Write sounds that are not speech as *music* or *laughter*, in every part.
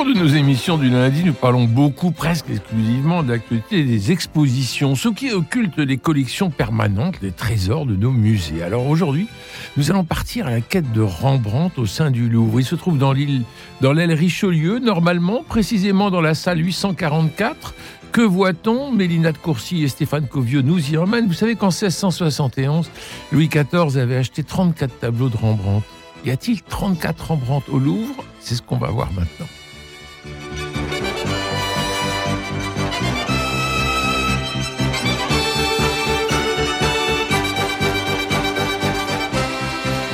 Cours de nos émissions du lundi, nous parlons beaucoup, presque exclusivement, de l'actualité des expositions, ce qui occulte les collections permanentes, les trésors de nos musées. Alors aujourd'hui, nous allons partir à la quête de Rembrandt au sein du Louvre. Il se trouve dans l'île, dans l'aile Richelieu, normalement, précisément dans la salle 844. Que voit-on? Mélina de Courcy et Stéphane Covieux nous y emmènent. Vous savez qu'en 1671, Louis XIV avait acheté 34 tableaux de Rembrandt. Y a-t-il 34 Rembrandt au Louvre? C'est ce qu'on va voir maintenant.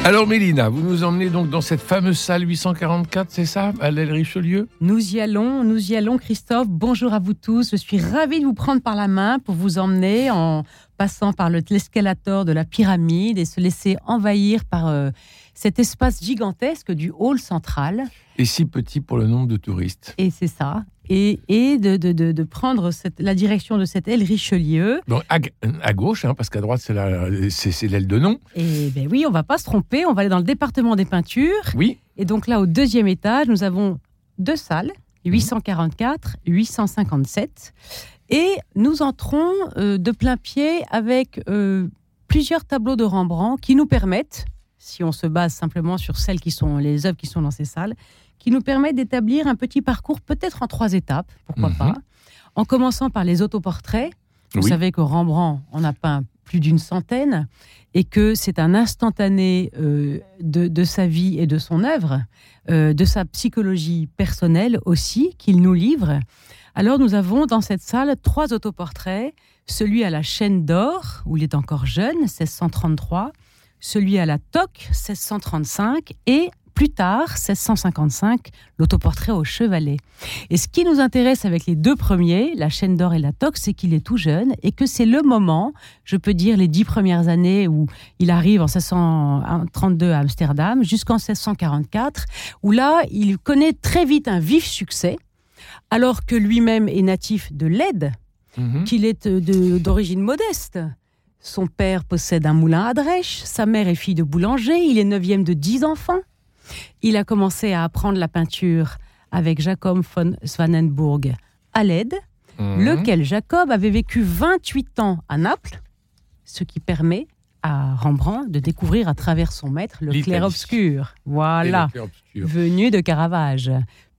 Alors Mélina, vous nous emmenez donc dans cette fameuse salle 844, c'est ça, à l'aile Richelieu? Nous y allons, nous y allons Christophe. Bonjour à vous tous. Je suis ravie de vous prendre par la main pour vous emmener en passant par l'escalator de la pyramide et se laisser envahir par euh, cet espace gigantesque du hall central. Et si petit pour le nombre de touristes. Et c'est ça et, et de, de, de, prendre cette, la direction de cette aile Richelieu. Donc à, à gauche, hein, parce qu'à droite, c'est l'aile de nom. Et ben oui, on va pas se tromper, on va aller dans le département des peintures. Oui. Et donc là, au deuxième étage, nous avons deux salles, 844, 857. Et nous entrons euh, de plein pied avec euh, plusieurs tableaux de Rembrandt qui nous permettent, si on se base simplement sur celles qui sont les œuvres qui sont dans ces salles, qui nous permet d'établir un petit parcours, peut-être en trois étapes, pourquoi Mhm. pas, en commençant par les autoportraits. Vous Oui. savez que Rembrandt en a peint plus d'une centaine et que c'est un instantané euh, de, de sa vie et de son œuvre, euh, de sa psychologie personnelle aussi, qu'il nous livre. Alors nous avons dans cette salle trois autoportraits, celui à la chaîne d'or, où il est encore jeune, 1633, celui à la toque, 1635, et plus tard, 1655, l'autoportrait au chevalet. Et ce qui nous intéresse avec les deux premiers, la chaîne d'or et la toque, c'est qu'il est tout jeune et que c'est le moment, je peux dire les dix premières années où il arrive en 1632 à Amsterdam jusqu'en 1644, où là, il connaît très vite un vif succès, alors que lui-même est natif de Leyde, Mhm. qu'il est euh, d'origine modeste. Son père possède un moulin à Drèche, sa mère est fille de boulanger, il est neuvième de dix enfants. Il a commencé à apprendre la peinture avec Jacob von Swanenburg à Leyde, Mhm. lequel Jacob avait vécu 28 ans à Naples, ce qui permet à Rembrandt de découvrir à travers son maître le clair-obscur. Voilà venu de Caravage.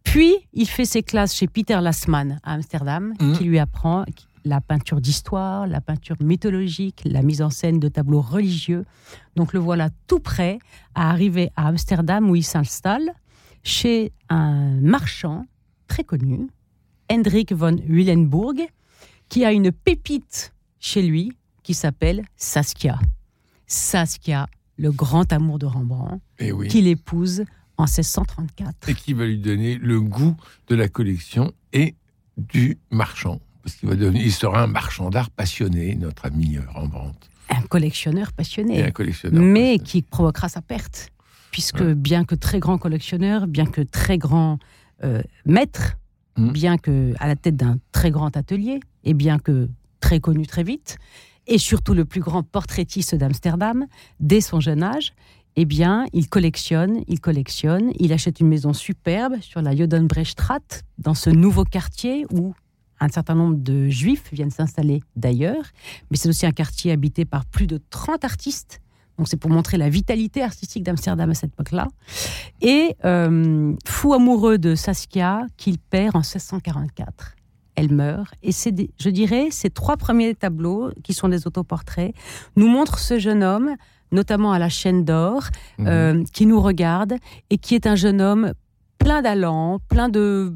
Puis, il fait ses classes chez Peter Lassmann à Amsterdam, Mhm. qui lui apprend la peinture d'histoire, la peinture mythologique, la mise en scène de tableaux religieux. Donc, le voilà tout prêt à arriver à Amsterdam, où il s'installe chez un marchand très connu, Hendrik von Willenburg, qui a une pépite chez lui qui s'appelle Saskia. Saskia, le grand amour de Rembrandt Eh oui. qu'il épouse en 1634. Et qui va lui donner le goût de la collection et du marchand. Parce qu'il va devenir, il sera un marchand d'art passionné, notre ami Rembrandt. Un collectionneur Et passionné, un collectionneur. mais passionné. qui provoquera sa perte. Puisque Ouais. bien que très grand collectionneur, bien que très grand euh, maître, Mhm. bien que à la tête d'un très grand atelier, et bien que très connu très vite, et surtout le plus grand portraitiste d'Amsterdam, dès son jeune âge, eh bien, il collectionne, il collectionne, il achète une maison superbe sur la Jodenbrechtstraat, dans ce nouveau quartier où un certain nombre de juifs viennent s'installer d'ailleurs, mais c'est aussi un quartier habité par plus de 30 artistes. Donc c'est pour montrer la vitalité artistique d'Amsterdam à cette époque-là. Et euh, fou amoureux de Saskia, qu'il perd en 1644. Elle meurt. Et c'est, je dirais, ces trois premiers tableaux, qui sont des autoportraits, nous montrent ce jeune homme, notamment à la chaîne d'or, Mhm. euh, qui nous regarde et qui est un jeune homme plein d'allant, plein de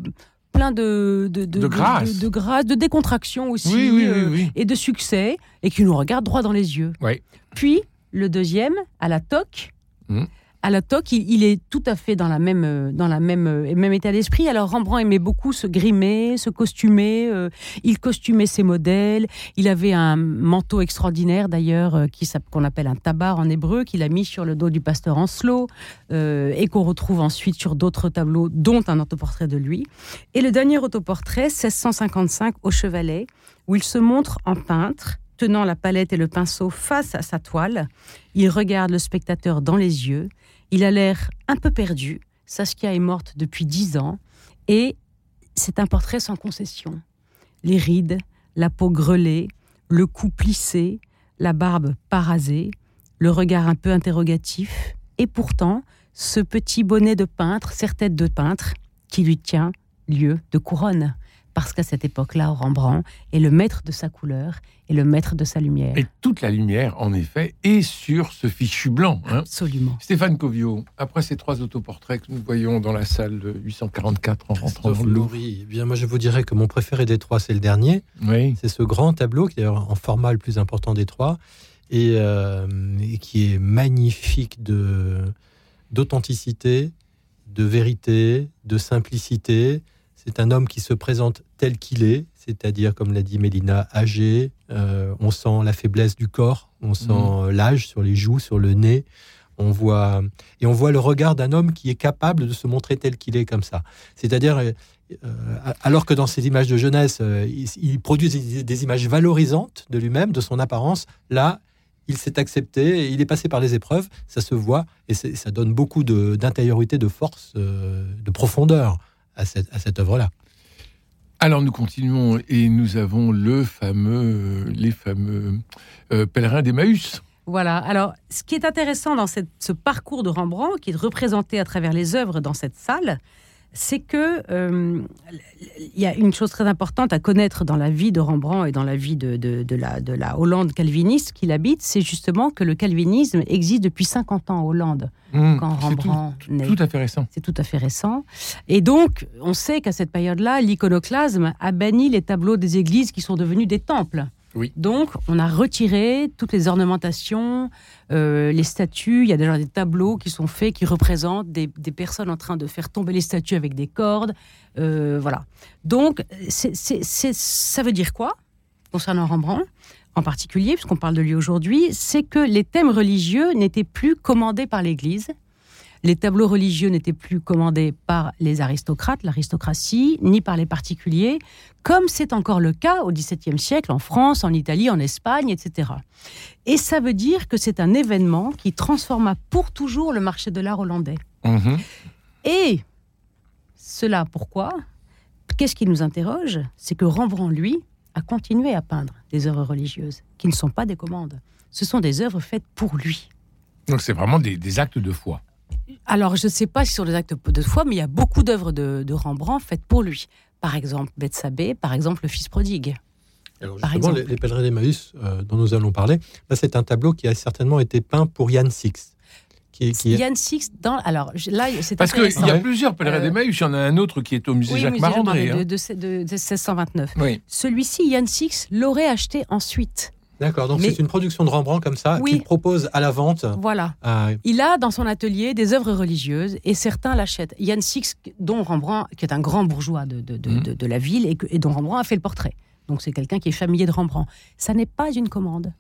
plein de de, De grâce. de, de grâce, de décontraction aussi oui, oui, oui, euh, oui. et de succès et qui nous regarde droit dans les yeux. Puis le deuxième à la toque Mhm. À la toque, il, est tout à fait dans la même, euh, dans la même, euh, même état d'esprit. Alors Rembrandt aimait beaucoup se grimer, se costumer. Euh, il costumait ses modèles. Il avait un manteau extraordinaire d'ailleurs qui qu'on appelle un tabar en hébreu qu'il a mis sur le dos du pasteur Ancelot et qu'on retrouve ensuite sur d'autres tableaux, dont un autoportrait de lui. Et le dernier autoportrait, 1655 au Chevalet, où il se montre en peintre tenant la palette et le pinceau face à sa toile. Il regarde le spectateur dans les yeux. Il a l'air un peu perdu. Saskia est morte depuis dix ans. Et c'est un portrait sans concession. Les rides, la peau grelée, le cou plissé, la barbe parasée, le regard un peu interrogatif. Et pourtant, ce petit bonnet de peintre, serre-tête de peintre, qui lui tient lieu de couronne parce qu'à cette époque-là, Rembrandt est le maître de sa couleur et le maître de sa lumière. Et toute la lumière, en effet, est sur ce fichu blanc. Hein. Absolument. Stéphane Covio, après ces trois autoportraits que nous voyons dans la salle 844 en rentrant dans le Louvre. Eh bien, moi, je vous dirais que mon préféré des trois, c'est le dernier. Oui. C'est ce grand tableau, qui est en format le plus important des trois, et, euh, et qui est magnifique de d'authenticité, de vérité, de simplicité c'est un homme qui se présente tel qu'il est, c'est-à-dire, comme l'a dit Mélina, âgé. Euh, on sent la faiblesse du corps, on sent mhm. l'âge sur les joues, sur le nez. On voit et on voit le regard d'un homme qui est capable de se montrer tel qu'il est comme ça. C'est-à-dire, euh, alors que dans ses images de jeunesse, euh, il, produit des, images valorisantes de lui-même, de son apparence. Là, il s'est accepté, il est passé par les épreuves, ça se voit et ça donne beaucoup d'intériorité, de, force, de profondeur à cette, œuvre-là. Alors nous continuons et nous avons le fameux, les fameux euh, pèlerins d'Emmaüs. Voilà. Alors, ce qui est intéressant dans ce parcours de Rembrandt, qui est représenté à travers les œuvres dans cette salle, c'est que euh, il y a une chose très importante à connaître dans la vie de Rembrandt et dans la vie de, de, la, de la Hollande calviniste qu'il habite, c'est justement que le calvinisme existe depuis 50 ans en Hollande, mmh. quand Rembrandt tout, tout, à fait récent. C'est tout à fait récent. Et donc, on sait qu'à cette période-là, l'iconoclasme a banni les tableaux des églises qui sont devenus des temples. Donc, on a retiré toutes les ornementations, euh, les statues. Il y a déjà des tableaux qui sont faits qui représentent des, personnes en train de faire tomber les statues avec des cordes. Euh, voilà. Donc, ça veut dire quoi concernant Rembrandt en particulier, puisqu'on parle de lui aujourd'hui, c'est que les thèmes religieux n'étaient plus commandés par l'Église, les tableaux religieux n'étaient plus commandés par les aristocrates, l'aristocratie, ni par les particuliers, comme c'est encore le cas au XVIIe siècle en France, en Italie, en Espagne, etc. Et ça veut dire que c'est un événement qui transforma pour toujours le marché de l'art hollandais. Mhm. Et cela, pourquoi? Qu'est-ce qui nous interroge? C'est que Rembrandt, lui, a continué à peindre des œuvres religieuses, qui ne sont pas des commandes. Ce sont des œuvres faites pour lui. Donc c'est vraiment des actes de foi alors, je ne sais pas si sur les actes de foi, mais il y a beaucoup d'œuvres de, Rembrandt faites pour lui. Par exemple, Bethsabée, par exemple, Le Fils prodigue. Alors justement, les, pèlerins d'Emmaüs euh, dont nous allons parler, là c'est un tableau qui a certainement été peint pour Yann Six. Qui, Yann Six, dans, alors là, c'est Parce qu'il y a plusieurs pèlerins euh, d'Emmaüs. Il y en a un autre qui est au musée Jacques Marandré. Hein. De, de, 1629. Celui-ci, Yann Six l'aurait acheté ensuite. D'accord, donc c'est une production de Rembrandt comme ça qu'il propose à la vente. Voilà. Il a dans son atelier des œuvres religieuses et certains l'achètent. Yann Six, dont Rembrandt, qui est un grand bourgeois de, de, mmh. la ville et, et, dont Rembrandt a fait le portrait. Donc c'est quelqu'un qui est familier de Rembrandt. Ça n'est pas une commande.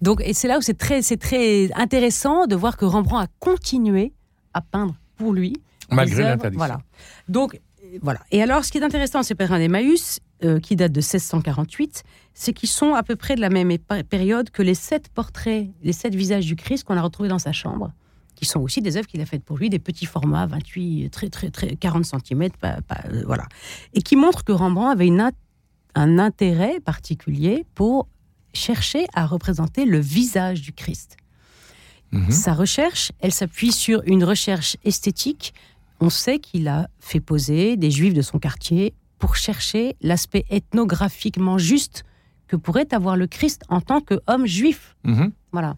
Donc, et c'est là où c'est très, très intéressant de voir que Rembrandt a continué à peindre pour lui. Malgré l'interdiction. Voilà. Donc, voilà. Et alors, ce qui est intéressant, c'est Perrin d'Emmaüs, euh, qui date de 1648, c'est qu'ils sont à peu près de la même période que les sept portraits, les sept visages du Christ qu'on a retrouvés dans sa chambre, qui sont aussi des œuvres qu'il a faites pour lui, des petits formats, 28, très, très, très, 40 cm, voilà. Et qui montrent que Rembrandt avait une, un intérêt particulier pour chercher à représenter le visage du Christ. Mhm. Sa recherche, elle s'appuie sur une recherche esthétique. On sait qu'il a fait poser des juifs de son quartier pour chercher l'aspect ethnographiquement juste que pourrait avoir le Christ en tant qu'homme juif. Mhm. Voilà.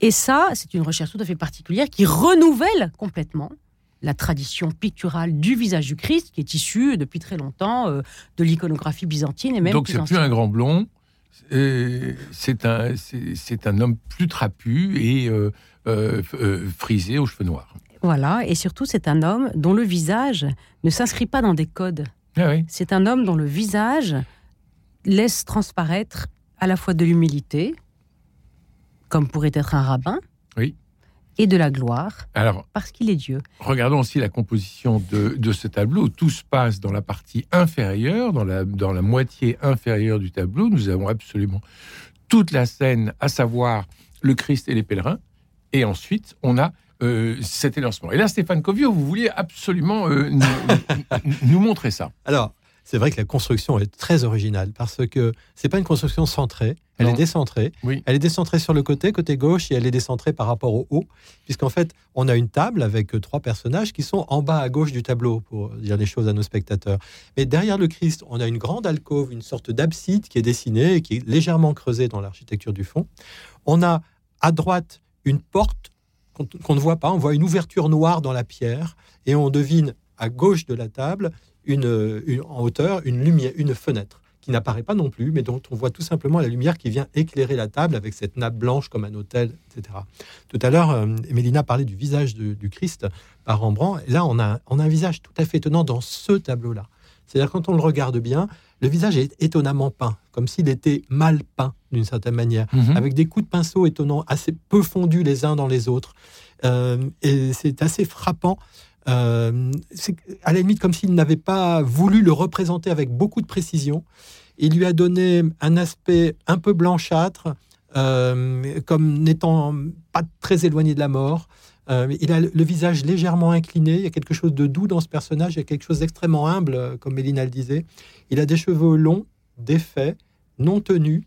Et ça, c'est une recherche tout à fait particulière qui renouvelle complètement la tradition picturale du visage du Christ, qui est issue depuis très longtemps euh, de l'iconographie byzantine et même. Donc c'est plus un grand blond, c'est un, c'est un homme plus trapu et euh, euh, frisé aux cheveux noirs. Voilà, et surtout, c'est un homme dont le visage ne s'inscrit pas dans des codes. Ah oui. C'est un homme dont le visage laisse transparaître à la fois de l'humilité, comme pourrait être un rabbin, Oui. et de la gloire, Alors, parce qu'il est Dieu. regardons aussi la composition de, de ce tableau. Tout se passe dans la partie inférieure, dans la, dans la moitié inférieure du tableau. Nous avons absolument toute la scène, à savoir le Christ et les pèlerins. Et ensuite, on a euh, cet élancement. Et là, Stéphane Covio, vous vouliez absolument euh, nous, nous montrer ça. Alors, c'est vrai que la construction est très originale parce que c'est pas une construction centrée, elle Non. est décentrée. Oui. Elle est décentrée sur le côté, côté gauche, et elle est décentrée par rapport au haut, puisqu'en fait, on a une table avec euh, trois personnages qui sont en bas à gauche du tableau, pour dire les choses à nos spectateurs. Mais derrière le Christ, on a une grande alcôve, une sorte d'abside qui est dessinée et qui est légèrement creusée dans l'architecture du fond. On a à droite une porte qu'on ne voit pas, on voit une ouverture noire dans la pierre, et on devine à gauche de la table, en hauteur, une lumière, une fenêtre qui n'apparaît pas non plus, mais dont on voit tout simplement la lumière qui vient éclairer la table avec cette nappe blanche comme un hôtel, etc. Tout à l'heure, euh, Mélina parlait du visage de- du Christ par Rembrandt. Là, on on a un visage tout à fait étonnant dans ce tableau-là. C'est-à-dire, quand on le regarde bien, le visage est étonnamment peint, comme s'il était mal peint d'une certaine manière Mhm. avec des coups de pinceau étonnants, assez peu fondus les uns dans les autres. Euh, et c'est assez frappant. Euh, c'est à la limite comme s'il n'avait pas voulu le représenter avec beaucoup de précision. Il lui a donné un aspect un peu blanchâtre, euh, comme n'étant pas très éloigné de la mort. Euh, il a le visage légèrement incliné. Il y a quelque chose de doux dans ce personnage. Il y a quelque chose d'extrêmement humble, euh, comme Mélina le disait. Il a des cheveux longs, défaits, non tenus,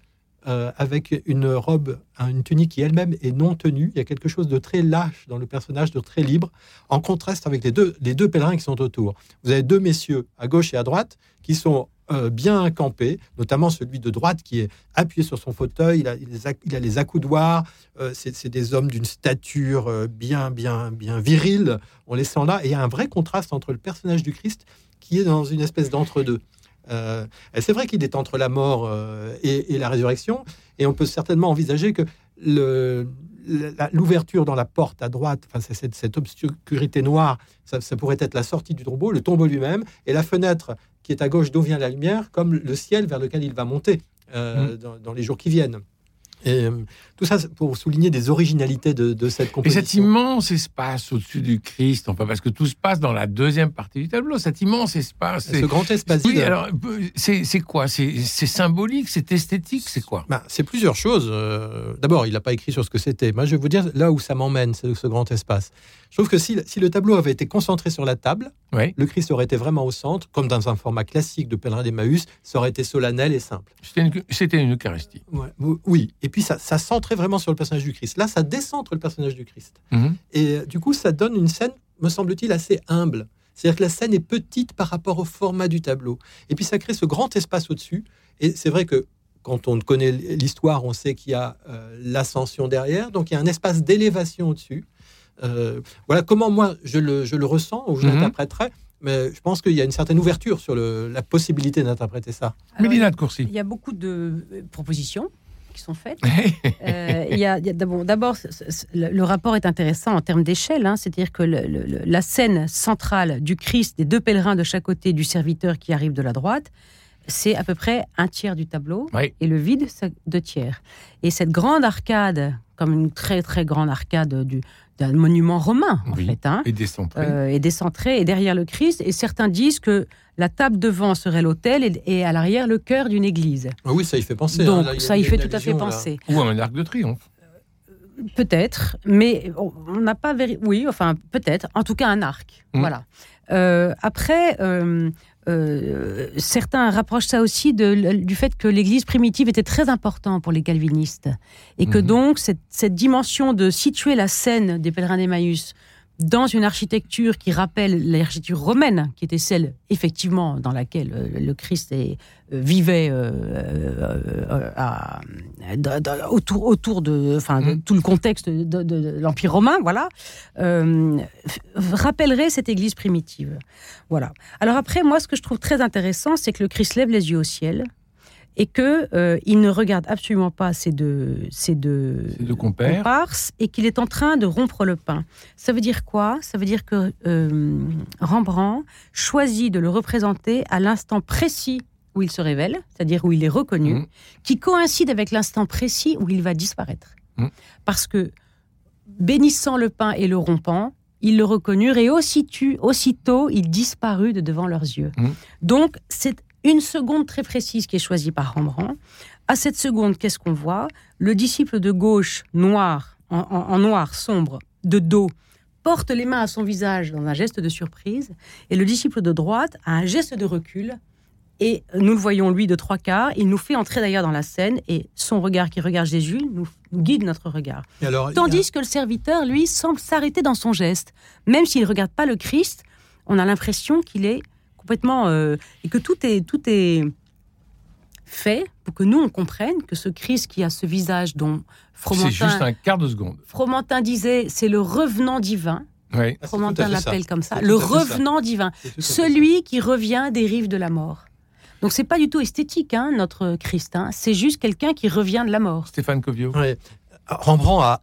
euh, avec une robe, hein, une tunique qui elle-même est non tenue. Il y a quelque chose de très lâche dans le personnage, de très libre, en contraste avec les deux, les deux pèlerins qui sont autour. Vous avez deux messieurs à gauche et à droite qui sont euh, bien campés, notamment celui de droite qui est appuyé sur son fauteuil. Il a, les, accoudoirs. Euh, c'est des hommes d'une stature euh, bien, bien, bien virile. On les sent là. Et il y a un vrai contraste entre le personnage du Christ qui est dans une espèce d'entre-deux. C'est vrai qu'il est entre la mort et, la résurrection, et on peut certainement envisager que l'ouverture dans la porte à droite, enfin, cette, cette obscurité noire, ça pourrait être la sortie du tombeau, le tombeau lui-même, et la fenêtre qui est à gauche d'où vient la lumière, comme le ciel vers lequel il va monter euh, dans, dans les jours qui viennent. Et euh, tout ça pour souligner des originalités de, de cette Et composition. cet immense espace au-dessus du Christ, enfin, parce que tout se passe dans la deuxième partie du tableau, cet immense espace. Ce grand espace Oui, alors, c'est quoi? C'est symbolique, c'est esthétique, c'est quoi? Ben, c'est plusieurs choses. Euh, D'abord, il n'a pas écrit sur ce que c'était. Moi, je vais vous dire là où ça m'emmène, ce grand espace. Je trouve que si, si le tableau avait été concentré sur la table, Oui. le Christ aurait été vraiment au centre, comme dans un format classique de pèlerin d'Emmaüs, ça aurait été solennel et simple. C'était une, Eucharistie. Ouais, oui, et puis ça, ça centrait vraiment sur le personnage du Christ. Là, ça décentre le personnage du Christ. Mhm. Et euh, du coup, ça donne une scène, me semble-t-il, assez humble. C'est-à-dire que la scène est petite par rapport au format du tableau. Et puis ça crée ce grand espace au-dessus. Et c'est vrai que quand on connaît l'histoire, on sait qu'il y a euh, l'ascension derrière. Donc il y a un espace d'élévation au-dessus. Euh, voilà comment moi je le, je le ressens ou je Mhm. l'interpréterais. Mais je pense qu'il y a une certaine ouverture sur le- la possibilité d'interpréter ça. Alors, Mélina de Courcy. Il y a beaucoup de propositions qui sont faites. *laughs* Euh, y a, il y a d'abord, le rapport est intéressant en termes d'échelle, hein, c'est-à-dire que le- le- le- la scène centrale du Christ, des deux pèlerins de chaque côté, du serviteur qui arrive de la droite, c'est à peu près un tiers du tableau, Oui. et le vide, c'est deux tiers. Et cette grande arcade, comme une très très grande arcade du- d'un monument romain, en Oui. fait, hein, Et décentré. euh, est décentrée et derrière le Christ, et certains disent que la table devant serait l'autel et, et à l'arrière le cœur d'une église. Ah Oui, ça y fait penser. Donc hein. Là, il y a- ça y fait tout à fait là. penser. Ou un arc de triomphe. Peut-être, mais on n'a pas. Oui, enfin peut-être. En tout cas un arc. Mm. Voilà. Euh, après, euh, euh, certains rapprochent ça aussi de- du fait que l'Église primitive était très important pour les calvinistes et que Mhm. donc cette, cette dimension de situer la scène des pèlerins d'Emmaüs dans une architecture qui rappelle l'architecture romaine, qui était celle effectivement dans laquelle euh, le Christ est- euh, vivait euh, à- autour, autour de, enfin, de Mm. tout le contexte de, de- de l'Empire romain, voilà, euh, rappellerait cette Église primitive. Voilà. Alors après, moi, ce que je trouve très intéressant, c'est que le Christ lève les yeux au ciel et que euh, il ne regarde absolument pas ses deux, deux, Ces deux compères. comparses et qu'il est en train de rompre le pain. Ça veut dire quoi? Ça veut dire que euh, Rembrandt choisit de le représenter à l'instant précis où il se révèle, c'est-à-dire où il est reconnu, Mhm. qui coïncide avec l'instant précis où il va disparaître. Mhm. Parce que bénissant le pain et le rompant, ils le reconnurent et aussitôt, aussitôt il disparut de devant leurs yeux. Mhm. Donc c'est une seconde très précise qui est choisie par Rembrandt. À cette seconde, qu'est-ce qu'on voit? Le disciple de gauche, noir, en, en- en noir sombre, de dos, porte les mains à son visage dans un geste de surprise, et le disciple de droite a un geste de recul. Et nous le voyons, lui, de trois quarts. Il nous fait entrer d'ailleurs dans la scène, et son regard qui regarde Jésus nous, guide notre regard. Et alors, il y a- Tandis que le serviteur, lui, semble s'arrêter dans son geste. Même s'il ne regarde pas le Christ, on a l'impression qu'il est complètement... euh, et que tout est, tout est fait pour que nous, on comprenne que ce Christ qui a ce visage dont C'est juste Fromentin, un quart de seconde. Fromentin disait, c'est le revenant divin. Ouais. Ah, Fromentin l'appelle comme ça. Le ça. revenant divin. Celui qui revient des rives de la mort. Donc c'est pas du tout esthétique, hein, notre Christ. hein. C'est juste quelqu'un qui revient de la mort. Stéphane Covio. Ouais. Rembrandt a-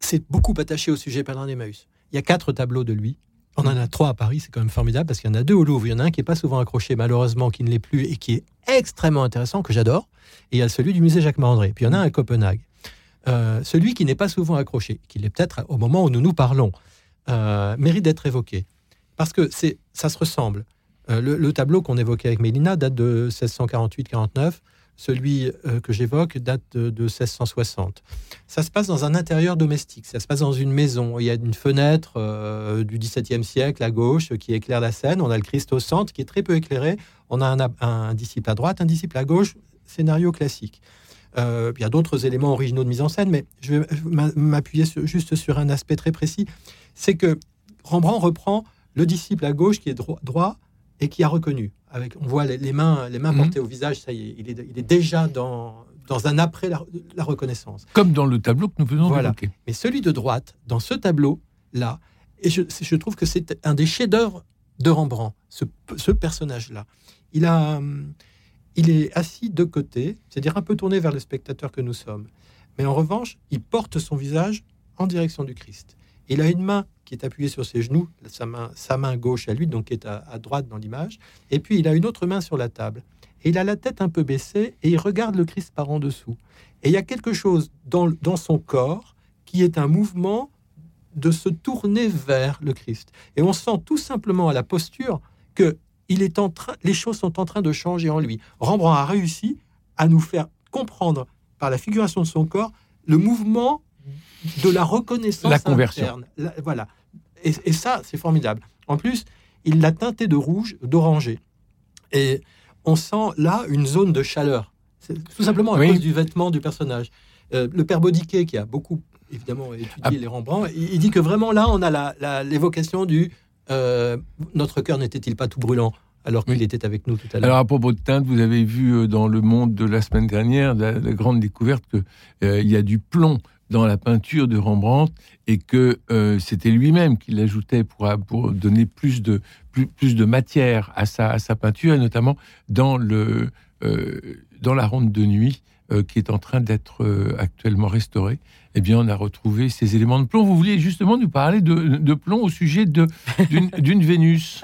s'est beaucoup attaché au sujet pèlerin d'Emmaüs. Il y a quatre tableaux de lui. On en a trois à Paris, c'est quand même formidable parce qu'il y en a deux au Louvre. Il y en a un qui est pas souvent accroché, malheureusement, qui ne l'est plus et qui est extrêmement intéressant, que j'adore. Et il y a celui du musée Jacques-Mandré. Puis il y en a un à Copenhague. Euh, celui qui n'est pas souvent accroché, qui l'est peut-être au moment où nous nous parlons, euh, mérite d'être évoqué. Parce que ça se ressemble. Euh, le, le tableau qu'on évoquait avec Mélina date de 1648-49. Celui euh, que j'évoque date de, de 1660. Ça se passe dans un intérieur domestique, ça se passe dans une maison. Il y a une fenêtre euh, du XVIIe siècle à gauche qui éclaire la scène. On a le Christ au centre qui est très peu éclairé. On a un, disciple à droite, un disciple à gauche. Scénario classique. Euh, il y a d'autres éléments originaux de mise en scène, mais je vais m'a- m'appuyer juste sur un aspect très précis. C'est que Rembrandt reprend le disciple à gauche qui est dro- droit et qui a reconnu. Avec, on voit les, les mains, les mains Mhm. portées au visage, ça y est, il est, il est déjà dans, dans un après la, la reconnaissance. Comme dans le tableau que nous venons Voilà. d'évoquer. Mais celui de droite, dans ce tableau-là, et je, je trouve que c'est un des chefs-d'œuvre de Rembrandt, ce, ce personnage-là. Il, a, hum, il est assis de côté, c'est-à-dire un peu tourné vers le spectateur que nous sommes. Mais en revanche, il porte son visage en direction du Christ. Il a une main qui est appuyée sur ses genoux, sa main, sa main gauche à lui, donc qui est à, à droite dans l'image, et puis il a une autre main sur la table. Et il a la tête un peu baissée et il regarde le Christ par en dessous. Et il y a quelque chose dans, dans son corps qui est un mouvement de se tourner vers le Christ. Et on sent tout simplement à la posture que il est en train, les choses sont en train de changer en lui. Rembrandt a réussi à nous faire comprendre par la figuration de son corps le mouvement de la reconnaissance La conversion. interne. La- voilà. Et, et ça, c'est formidable. En plus, il l'a teinté de rouge, d'oranger. Et on sent là une zone de chaleur. C'est tout simplement à Oui. cause du vêtement du personnage. Euh, le père Baudiquet, qui a beaucoup évidemment étudié Ah. les Rembrandt, il, il dit que vraiment là, on a l'évocation du euh, notre cœur n'était-il pas tout brûlant alors qu'il Oui. était avec nous tout à l'heure. Alors à propos de teinte, vous avez vu euh, dans le monde de la semaine dernière la, la grande découverte que euh, il y a du plomb dans la peinture de Rembrandt et que euh, c'était lui-même qui l'ajoutait pour, pour donner plus de plus, plus de matière à sa, à sa peinture et notamment dans le euh, dans la ronde de nuit euh, qui est en train d'être actuellement restaurée. Eh bien, on a retrouvé ces éléments de plomb. Vous vouliez justement nous parler de, de plomb au sujet *laughs* d'une Vénus.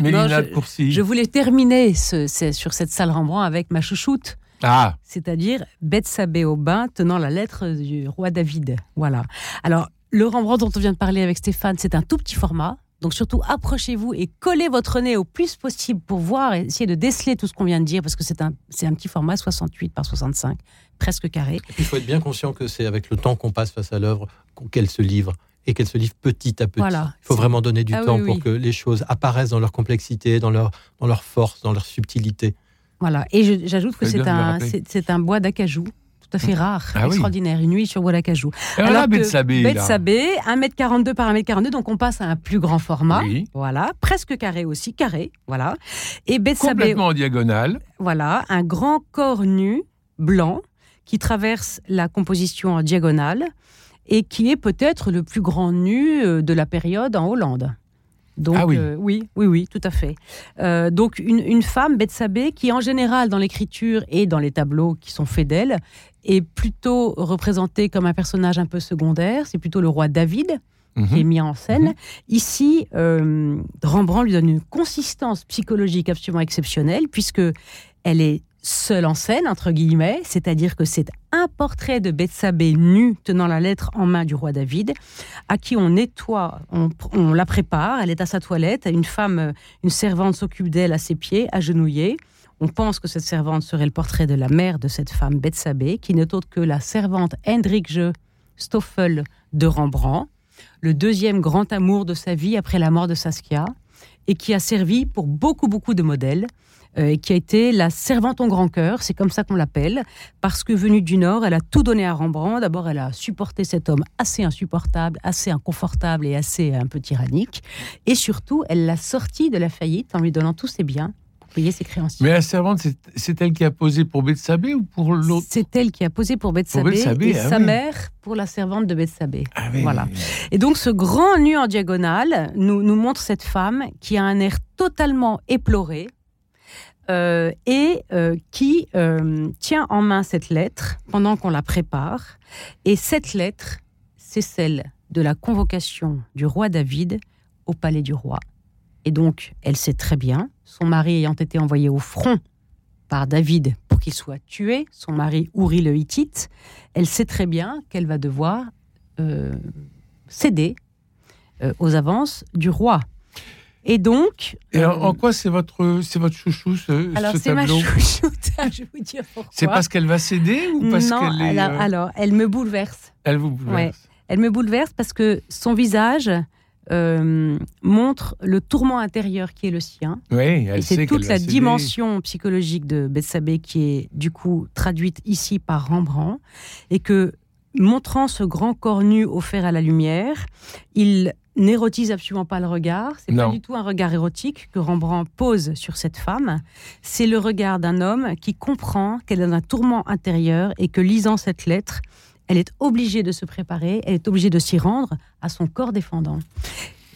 Mélina je- Courcy. Je voulais terminer ce- ce- sur cette salle Rembrandt avec ma chouchoute, Ah, c'est-à-dire Bethsabée au bain tenant la lettre du roi David. Voilà. Alors, le Rembrandt dont on vient de parler avec Stéphane, c'est un tout petit format. Donc surtout, approchez-vous et collez votre nez au plus possible pour voir et essayer de déceler tout ce qu'on vient de dire, parce que c'est un, c'est un petit format 68 par 65, presque carré. Et puis, il faut être bien conscient que c'est avec le temps qu'on passe face à l'œuvre qu'elle se livre et qu'elle se livre petit à petit. Voilà. Il faut vraiment donner du Ah oui, temps oui. pour que les choses apparaissent dans leur complexité, dans leur, dans leur force, dans leur subtilité. Voilà. Et j'ajoute que c'est un, c'est, un bois d'acajou, tout à fait rare, Ah oui. extraordinaire. Une nuit sur bois d'acajou. alors là. Bethsabée, 1m42 par 1m42, donc on passe à un plus grand format. Oui. Voilà, presque carré aussi, carré, voilà. Et Bethsabée, Complètement en diagonale. voilà, un grand corps nu, blanc, qui traverse la composition en diagonale et qui est peut-être le plus grand nu euh, de la période en Hollande. Donc, Ah oui. euh, oui, oui, oui, tout à fait. Euh, donc, une, une femme, Bethsabée, qui en général dans l'écriture et dans les tableaux qui sont faits d'elle, est plutôt représentée comme un personnage un peu secondaire. C'est plutôt le roi David qui est Mhm. mis en scène. Mhm. Ici, euh, Rembrandt lui donne une consistance psychologique absolument exceptionnelle, puisque elle est seule en scène, entre guillemets, c'est-à-dire que c'est un portrait de Bethsabée nue tenant la lettre en main du roi David, à qui on nettoie, on, la prépare, elle est à sa toilette, une femme, euh, une servante s'occupe d'elle à ses pieds, agenouillée. On pense que cette servante serait le portrait de la mère de cette femme, Bethsabée, qui n'est autre que la servante Hendrikje Stoffel de Rembrandt, le deuxième grand amour de sa vie après la mort de Saskia, et qui a servi pour beaucoup, beaucoup de modèles, euh, et qui a été la servante au grand cœur, c'est comme ça qu'on l'appelle, parce que venue du Nord, elle a tout donné à Rembrandt. D'abord, elle a supporté cet homme assez insupportable, assez inconfortable et assez un peu tyrannique, et surtout, elle l'a sorti de la faillite en lui donnant tous ses biens pour payer ses créanciers. Mais la servante, c'est- elle qui a posé pour Bethsabée ou pour l'autre? C'est elle qui a posé pour Bethsabée, et ah sa oui. mère pour la servante de Bethsabée. Ah oui, Voilà. oui. Et donc ce grand nu en diagonale nous, nous montre cette femme qui a un air totalement éploré euh, et euh, qui euh, tient en main cette lettre pendant qu'on la prépare. Et cette lettre, c'est celle de la convocation du roi David au palais du roi. Et donc, elle sait très bien, son mari ayant été envoyé au front par David pour qu'il soit tué, son mari Ouri le Hittite, elle sait très bien qu'elle va devoir céder aux avances du roi. Et donc. Et en, euh, en quoi c'est votre, c'est votre chouchou, ce, alors, ce c'est ma tableau chouchoute, *laughs* je vais vous dire pourquoi. C'est parce qu'elle va céder ou parce non, alors, euh, alors, elle me bouleverse. elle vous bouleverse Elle me bouleverse parce que son visage euh, montre le tourment intérieur qui est le sien. Oui, elle Et c'est toute la céder. dimension psychologique de Bethsabée qui est du coup traduite ici par Rembrandt. Et que, montrant ce grand corps nu offert à la lumière, il n'érotise absolument pas le regard. C'est pas du tout un regard érotique que Rembrandt pose sur cette femme. C'est le regard d'un homme qui comprend qu'elle a un tourment intérieur et que lisant cette lettre, elle est obligée de se préparer, elle est obligée de s'y rendre à son corps défendant.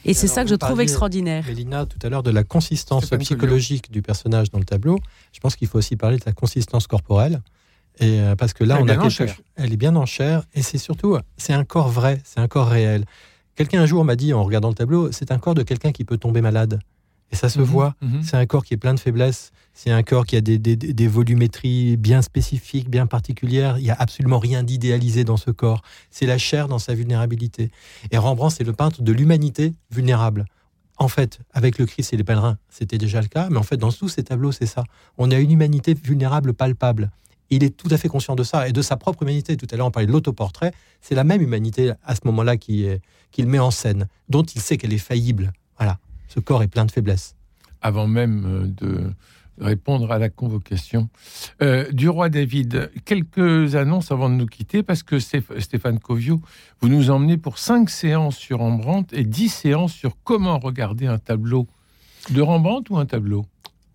Et c'est ça que je trouve extraordinaire. Mélina, tout à l'heure, de la consistance psychologique du personnage dans le tableau. Je pense qu'il faut aussi parler de la consistance corporelle. Et euh, parce que là, Elle on a quelque chair. chose- Elle est bien en chair. Et c'est surtout, c'est un corps vrai, c'est un corps réel. Quelqu'un un jour m'a dit, en regardant le tableau, c'est un corps de quelqu'un qui peut tomber malade. Et ça se Mhm, voit. mhm. C'est un corps qui est plein de faiblesses. C'est un corps qui a des, des- des volumétries bien spécifiques, bien particulières. Il n'y a absolument rien d'idéalisé dans ce corps. C'est la chair dans sa vulnérabilité. Et Rembrandt, c'est le peintre de l'humanité vulnérable. En fait, avec le Christ et les pèlerins, c'était déjà le cas. Mais en fait, dans tous ces tableaux, c'est ça. On a une humanité vulnérable, palpable. Il est tout à fait conscient de ça et de sa propre humanité. Tout à l'heure, on parlait de l'autoportrait. C'est la même humanité à ce moment-là qu'il met en scène, dont il sait qu'elle est faillible. Voilà. Ce corps est plein de faiblesses. avant même euh, de répondre à la convocation Euh, du roi David. Quelques annonces avant de nous quitter, parce que Stéph- Stéphane Covio, vous nous emmenez pour cinq séances sur Rembrandt et dix séances sur comment regarder un tableau de Rembrandt ou un tableau?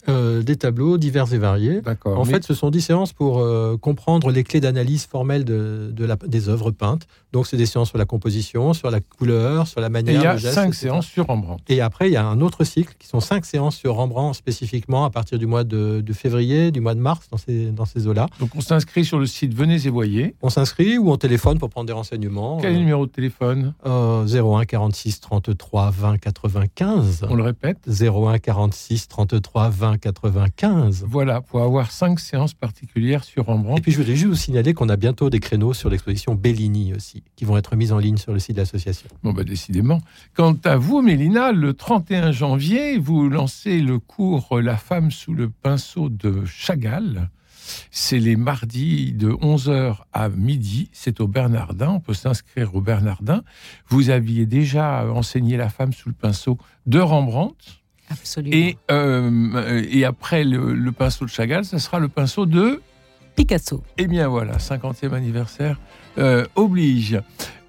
Euh, des tableaux divers et variés. En mais- fait, ce sont dix séances pour euh, comprendre les clés d'analyse formelle de, de la- des œuvres peintes. Donc, c'est des séances sur la composition, sur la couleur, sur la et manière. il y a geste, cinq etc. séances sur Rembrandt. Et après, il y a un autre cycle qui sont cinq séances sur Rembrandt spécifiquement à partir du mois de, de février, du mois de mars, dans ces, dans ces eaux-là. Donc on s'inscrit sur le site Venez et voyez. On s'inscrit ou on téléphone pour prendre des renseignements. Quel le numéro de téléphone? Euh, 01 46 33 20 95. On le répète. 01 46 33 20 95. Voilà, pour avoir cinq séances particulières sur Rembrandt. Et puis je voulais juste vous signaler qu'on a bientôt des créneaux sur l'exposition Bellini aussi, qui vont être mis en ligne sur le site de l'association. Bon, bah, décidément. Quant à vous, Mélina, le 31 janvier, vous lancez le cours La femme sous le pinceau de Chagall. C'est les mardis de 11h à midi. C'est au Bernardin. On peut s'inscrire au Bernardin. Vous aviez déjà enseigné La femme sous le pinceau de Rembrandt. Absolument. Et, euh, et après le, le pinceau de Chagall, ça sera le pinceau de Picasso. eh bien voilà, 50e anniversaire euh, oblige.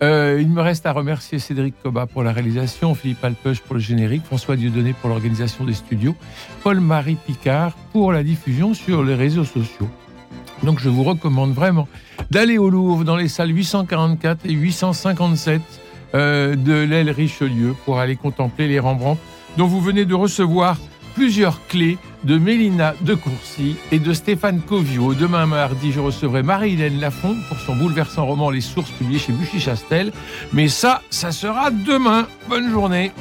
Euh, il me reste à remercier Cédric Coba pour la réalisation, Philippe Alpeuch pour le générique, François Dieudonné pour l'organisation des studios, Paul-Marie Picard pour la diffusion sur les réseaux sociaux. Donc je vous recommande vraiment d'aller au Louvre dans les salles 844 et 857 euh, de l'aile Richelieu pour aller contempler les Rembrandt dont vous venez de recevoir plusieurs clés de Mélina de Courcy et de Stéphane Covio. Demain mardi, je recevrai Marie-Hélène Lafont pour son bouleversant roman Les Sources publié chez Buchy-Chastel. Mais ça, ça sera demain. Bonne journée.